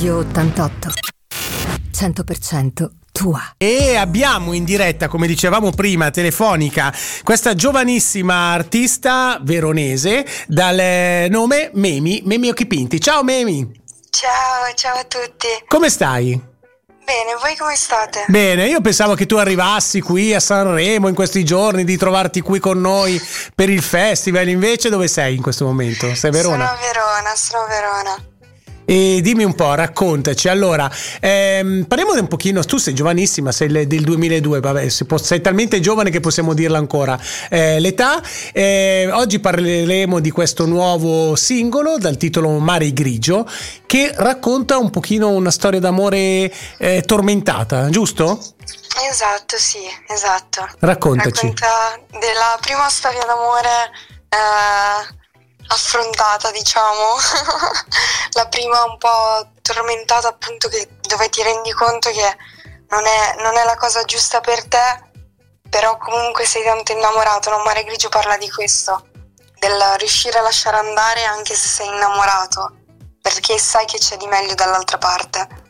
Radio 88. 100% tua. E abbiamo in diretta, come dicevamo prima, telefonica, questa giovanissima artista veronese dal nome Memi, Memi Occhipinti. Ciao Memi! Ciao, ciao a tutti. Come stai? Bene, voi come state? Bene, io pensavo che tu arrivassi qui a Sanremo in questi giorni, di trovarti qui con noi per il festival, invece dove sei in questo momento? Sei a Verona? Sono a Verona, sono a Verona. E dimmi un po', raccontaci. Allora, ehm, parliamo un pochino, tu sei giovanissima, sei del 2002, vabbè, sei talmente giovane che possiamo dirla ancora. Eh, l'età, eh, oggi parleremo di questo nuovo singolo dal titolo Mare Grigio che racconta un pochino una storia d'amore eh, tormentata, giusto? Esatto, sì, esatto. Raccontaci. Racconta della prima storia d'amore eh, affrontata, diciamo, la prima un po' tormentata appunto che, dove ti rendi conto che non è, non è la cosa giusta per te, però comunque sei tanto innamorato, no? Mare Grigio parla di questo, del riuscire a lasciare andare anche se sei innamorato, perché sai che c'è di meglio dall'altra parte.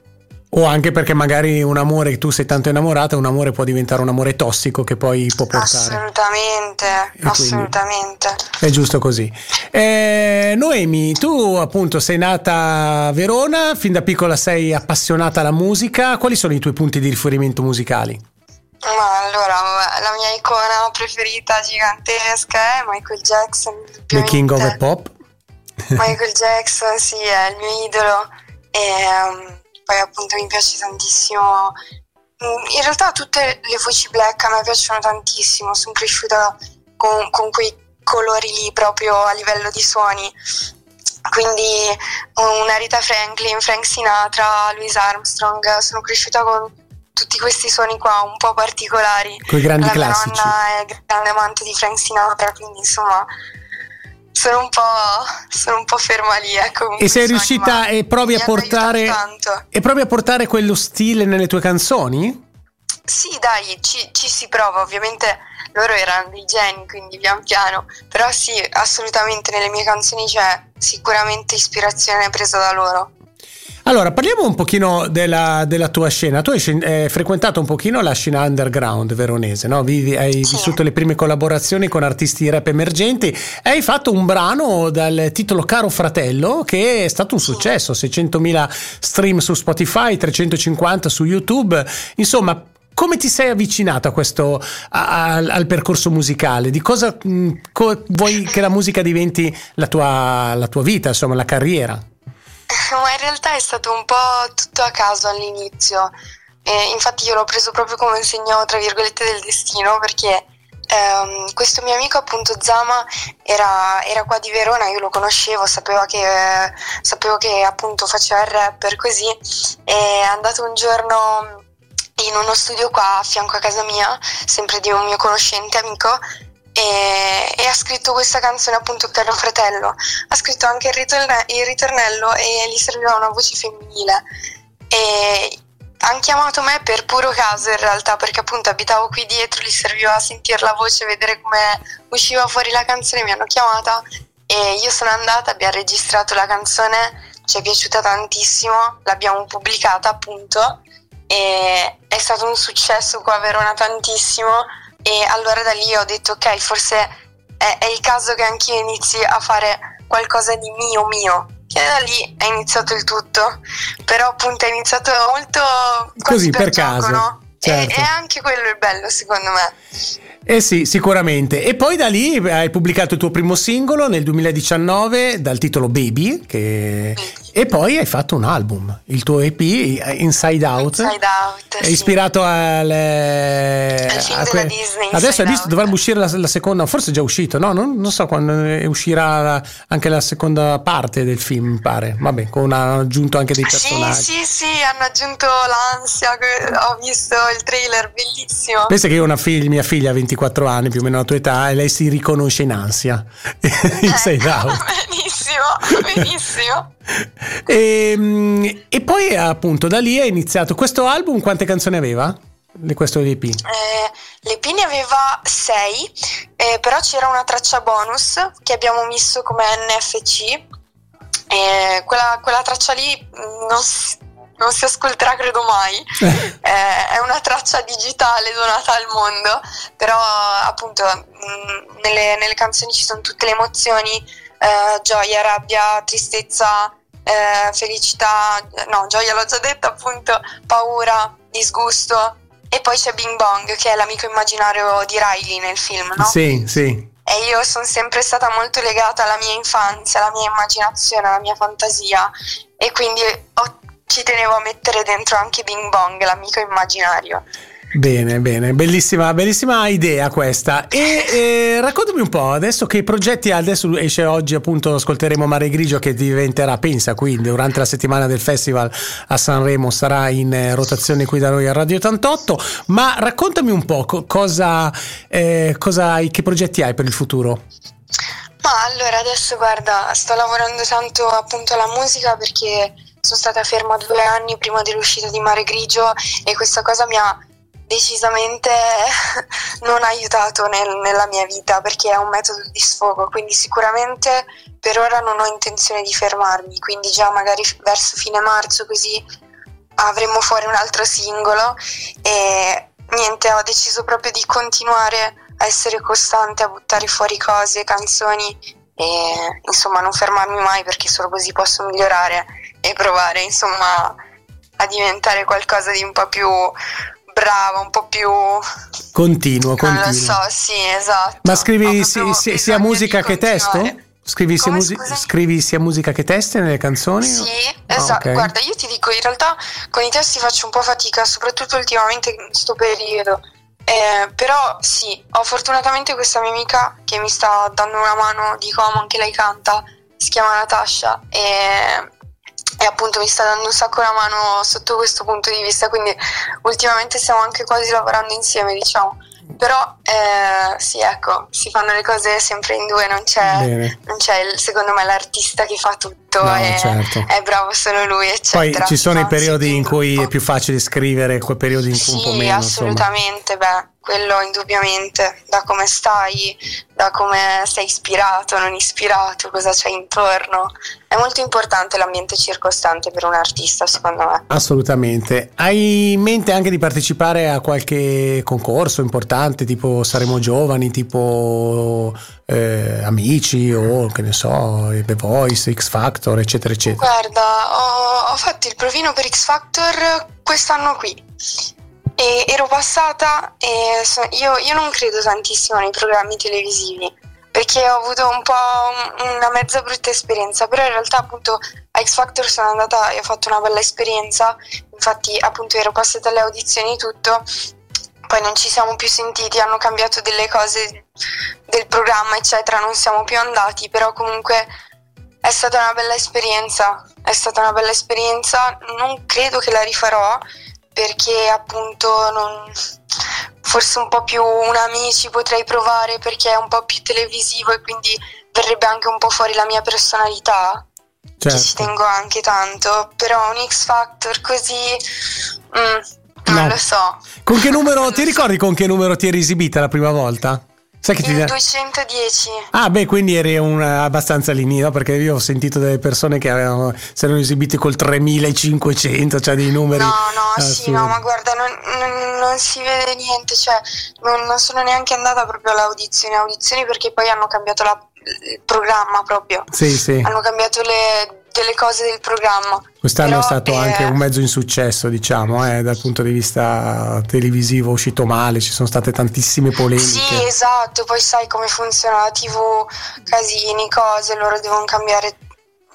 O anche perché magari un amore che tu sei tanto innamorata, un amore può diventare un amore tossico che poi può portare. Assolutamente, assolutamente. È giusto così. Eh, Noemi, tu appunto sei nata a Verona, fin da piccola sei appassionata alla musica. Quali sono i tuoi punti di riferimento musicali? Ma allora, la mia icona preferita gigantesca è Michael Jackson. The King of the Pop. Michael Jackson, sì, è il mio idolo. E, um, poi appunto mi piace tantissimo. Mm, in realtà tutte le voci black a me piacciono tantissimo, sono cresciuta con, con quei colori lì proprio a livello di suoni. Quindi una Rita Franklin, Frank Sinatra, Louis Armstrong, sono cresciuta con tutti questi suoni qua un po' particolari. Con i grandi La classici. mia nonna è grande amante di Frank Sinatra, quindi insomma sono un po', sono un po ferma lì. Ecco, e sei riuscita e provi a portare e provi a portare quello stile nelle tue canzoni? Sì, dai, ci, ci, si prova, ovviamente loro erano dei geni, quindi pian piano, però sì, assolutamente nelle mie canzoni c'è sicuramente ispirazione presa da loro. Allora, parliamo un pochino della, della tua scena. Tu hai eh, frequentato un pochino la scena underground veronese, no? Vivi, hai sì. vissuto le prime collaborazioni con artisti rap emergenti e hai fatto un brano dal titolo Caro Fratello che è stato un successo, 600.000 stream su Spotify, 350 su YouTube, insomma come ti sei avvicinato a questo, a, al, al, percorso musicale? Di cosa mh, co, vuoi che la musica diventi la tua, la tua vita, insomma, la carriera? Ma in realtà è stato un po' tutto a caso all'inizio. E infatti io l'ho preso proprio come un segno, tra virgolette, del destino, perché ehm, questo mio amico, appunto Zama, era, era, qua di Verona, io lo conoscevo, sapevo che, eh, sapevo che appunto faceva il rapper così, è andato un giorno in uno studio qua a fianco a casa mia, sempre di un mio conoscente amico, e, e, ha scritto questa canzone appunto Caro Fratello, ha scritto anche il, ritorne- il ritornello e gli serviva una voce femminile. E hanno chiamato me per puro caso in realtà perché appunto abitavo qui dietro, gli serviva sentire la voce, vedere come usciva fuori la canzone, mi hanno chiamata. E io sono andata, abbiamo registrato la canzone, ci è piaciuta tantissimo, l'abbiamo pubblicata appunto. E è stato un successo qua a Verona tantissimo e allora da lì ho detto ok forse è, è il caso che anch'io inizi a fare qualcosa di mio mio che da lì è iniziato il tutto però appunto è iniziato molto così per, per gioco, caso no? certo. e, e anche quello è bello secondo me eh sì, sicuramente. E poi da lì hai pubblicato il tuo primo singolo nel 2019 dal titolo Baby, che... e poi hai fatto un album, il tuo EP Inside Out. Inside Out. È ispirato alle... al film a que... Disney. Adesso hai visto, dovrebbe uscire la, la, seconda, forse è già uscito, no? Non, non so quando uscirà la, anche la seconda parte del film, mi pare. Vabbè, con hanno aggiunto anche dei personaggi. Sì, sì, sì, hanno aggiunto l'ansia, ho visto il trailer, bellissimo. Pensa che io ho una figlia, mia figlia ha 24 anni, più o meno la tua età, e lei si riconosce in ansia. Inside eh, Out. Benissimo, benissimo. e, e, poi appunto da lì è iniziato questo album, quante canzoni aveva? Questo EP? Eh, L'EP ne aveva 6, eh, però c'era una traccia bonus che abbiamo messo come NFC. Eh, quella, quella, traccia lì non, non si ascolterà credo mai, eh, è una traccia digitale donata al mondo, però appunto mh, nelle, nelle, canzoni ci sono tutte le emozioni, eh, gioia, rabbia, tristezza, eh, felicità, no, gioia l'ho già detto appunto, paura, disgusto e poi c'è Bing Bong che è l'amico immaginario di Riley nel film, no? Sì, sì. E io sono sempre stata molto legata alla mia infanzia, alla mia immaginazione, alla mia fantasia e quindi ho, ci tenevo a mettere dentro anche Bing Bong, l'amico immaginario. Bene, bene, bellissima, bellissima idea questa. E eh, raccontami un po', adesso che progetti adesso esce oggi appunto, ascolteremo Mare Grigio che diventerà, pensa quindi, durante la settimana del festival a Sanremo sarà in eh, rotazione qui da noi a Radio 88, ma raccontami un po' cosa, eh, cosa hai, che progetti hai per il futuro? Ma allora adesso guarda, sto lavorando tanto appunto alla musica perché sono stata ferma due anni prima dell'uscita di Mare Grigio e questa cosa mi ha decisamente non aiutato nel, nella mia vita perché è un metodo di sfogo, quindi sicuramente per ora non ho intenzione di fermarmi, quindi già magari verso fine marzo così avremo fuori un altro singolo. E niente, ho deciso proprio di continuare a essere costante, a buttare fuori cose, canzoni e insomma non fermarmi mai perché solo così posso migliorare e provare insomma a diventare qualcosa di un po' più brava, un po' più continuo, continuo. Non lo so, sì, esatto. Ma scrivi si, si, sia musica che testo? Scrivi sia, musi- scrivi sia, musica che testi nelle canzoni? Sì, ah, esatto. Okay. Guarda, io ti dico, in realtà con i testi faccio un po' fatica, soprattutto ultimamente in questo periodo. Eh, però sì, ho fortunatamente questa mia amica che mi sta dando una mano di come anche lei canta, si chiama Natasha e e appunto mi sta dando un sacco la mano sotto questo punto di vista, quindi ultimamente stiamo anche quasi lavorando insieme, diciamo. Però eh, sì, ecco, si fanno le cose sempre in due, non c'è, non c'è il, secondo me l'artista che fa tutto no, e certo. è bravo solo lui, eccetera. Poi ci sono i periodi in cui è più facile scrivere, quei periodi in cui sì, un po' meno. Sì, assolutamente, insomma. beh quello indubbiamente, da come stai, da come sei ispirato, non ispirato, cosa c'è intorno. È molto importante l'ambiente circostante per un artista, secondo me. Assolutamente. Hai in mente anche di partecipare a qualche concorso importante, tipo Saremo Giovani, tipo eh, Amici o che ne so, The Voice, X Factor, eccetera, eccetera? Guarda, ho, ho fatto il provino per X Factor quest'anno qui e ero passata e so, io, io, non credo tantissimo nei programmi televisivi perché ho avuto un po' una mezza brutta esperienza, però in realtà appunto a X Factor sono andata e ho fatto una bella esperienza, infatti appunto ero passata alle audizioni e tutto, poi non ci siamo più sentiti, hanno cambiato delle cose del programma eccetera, non siamo più andati, però comunque è stata una bella esperienza, è stata una bella esperienza, non credo che la rifarò perché appunto non, forse un po' più un amici potrei provare perché è un po' più televisivo e quindi verrebbe anche un po' fuori la mia personalità certo. che ci tengo anche tanto però un X Factor così mm, non no. lo so con che numero ti ricordi con che numero ti eri esibita la prima volta? Sai che ti il 210. Ah, beh, quindi eri un, abbastanza lì, no? Perché io ho sentito delle persone che avevano, si erano esibiti col 3500, cioè dei numeri. No, no, ah, sì, no, ma guarda, non, non, non, si vede niente, cioè non, non, sono neanche andata proprio all'audizione, audizioni perché poi hanno cambiato la, il programma proprio. Sì, sì. Hanno cambiato le delle cose del programma. Quest'anno Però, è stato eh, anche un mezzo insuccesso, diciamo, eh, dal punto di vista televisivo, uscito male, ci sono state tantissime polemiche. Sì, esatto, poi sai come funziona la TV, casini, cose, loro devono cambiare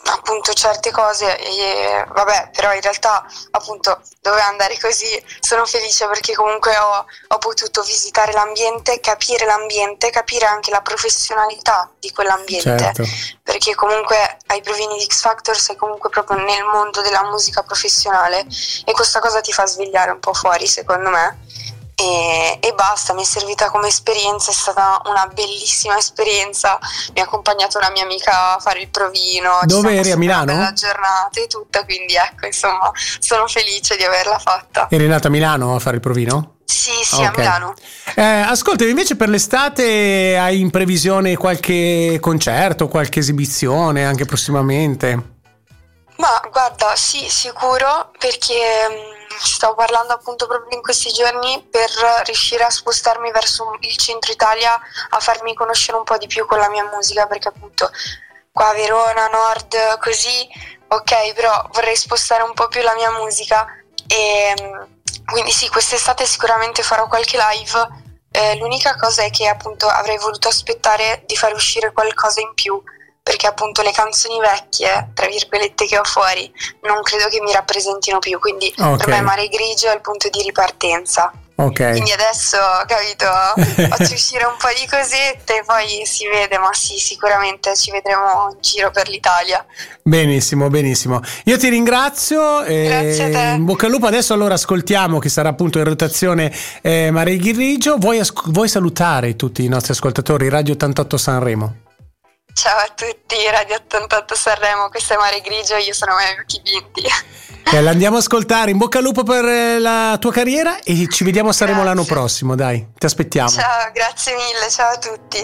appunto certe cose e vabbè però in realtà appunto doveva andare così sono felice perché comunque ho, ho, potuto visitare l'ambiente capire l'ambiente capire anche la professionalità di quell'ambiente certo. perché comunque ai provini di X Factor sei comunque proprio nel mondo della musica professionale e questa cosa ti fa svegliare un po' fuori secondo me e, e, basta, mi è servita come esperienza, è stata una bellissima esperienza, mi ha accompagnato una mia amica a fare il provino. Dove eri a Milano? La giornata e tutta, quindi ecco, insomma, sono felice di averla fatta. Eri nata a Milano a fare il provino? Sì, sì, okay. a Milano. Eh, ascolta, invece per l'estate hai in previsione qualche concerto, qualche esibizione anche prossimamente? Ma guarda, sì, sicuro, perché mh, stavo parlando appunto proprio in questi giorni per riuscire a spostarmi verso il centro Italia, a farmi conoscere un po' di più con la mia musica, perché appunto qua a Verona, Nord, così, ok, però vorrei spostare un po' più la mia musica e mh, quindi sì, quest'estate sicuramente farò qualche live. Eh, l'unica cosa è che appunto avrei voluto aspettare di far uscire qualcosa in più perché appunto le canzoni vecchie, tra virgolette, che ho fuori, non credo che mi rappresentino più, quindi Ok. per me Mare Grigio è il punto di ripartenza. Ok. Quindi adesso, capito, faccio uscire un po' di cosette e poi si vede, ma sì, sicuramente ci vedremo in giro per l'Italia. Benissimo, benissimo. Io ti ringrazio. e Grazie a te. In bocca al lupo. Adesso allora ascoltiamo chi sarà appunto in rotazione eh, Maria Ghirrigio. Vuoi, asc- vuoi salutare tutti i nostri ascoltatori Radio 88 Sanremo? Ciao a tutti, Radio 88 Sanremo, questo è Mare Grigio, io sono Maria Occhi Vinti. Eh, andiamo a ascoltare. In bocca al lupo per eh, la tua carriera e ci vediamo a Sanremo Grazie. l'anno prossimo. Dai, ti aspettiamo. Ciao, grazie mille, ciao a tutti.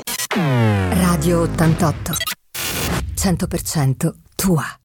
Radio 88. 100% tua.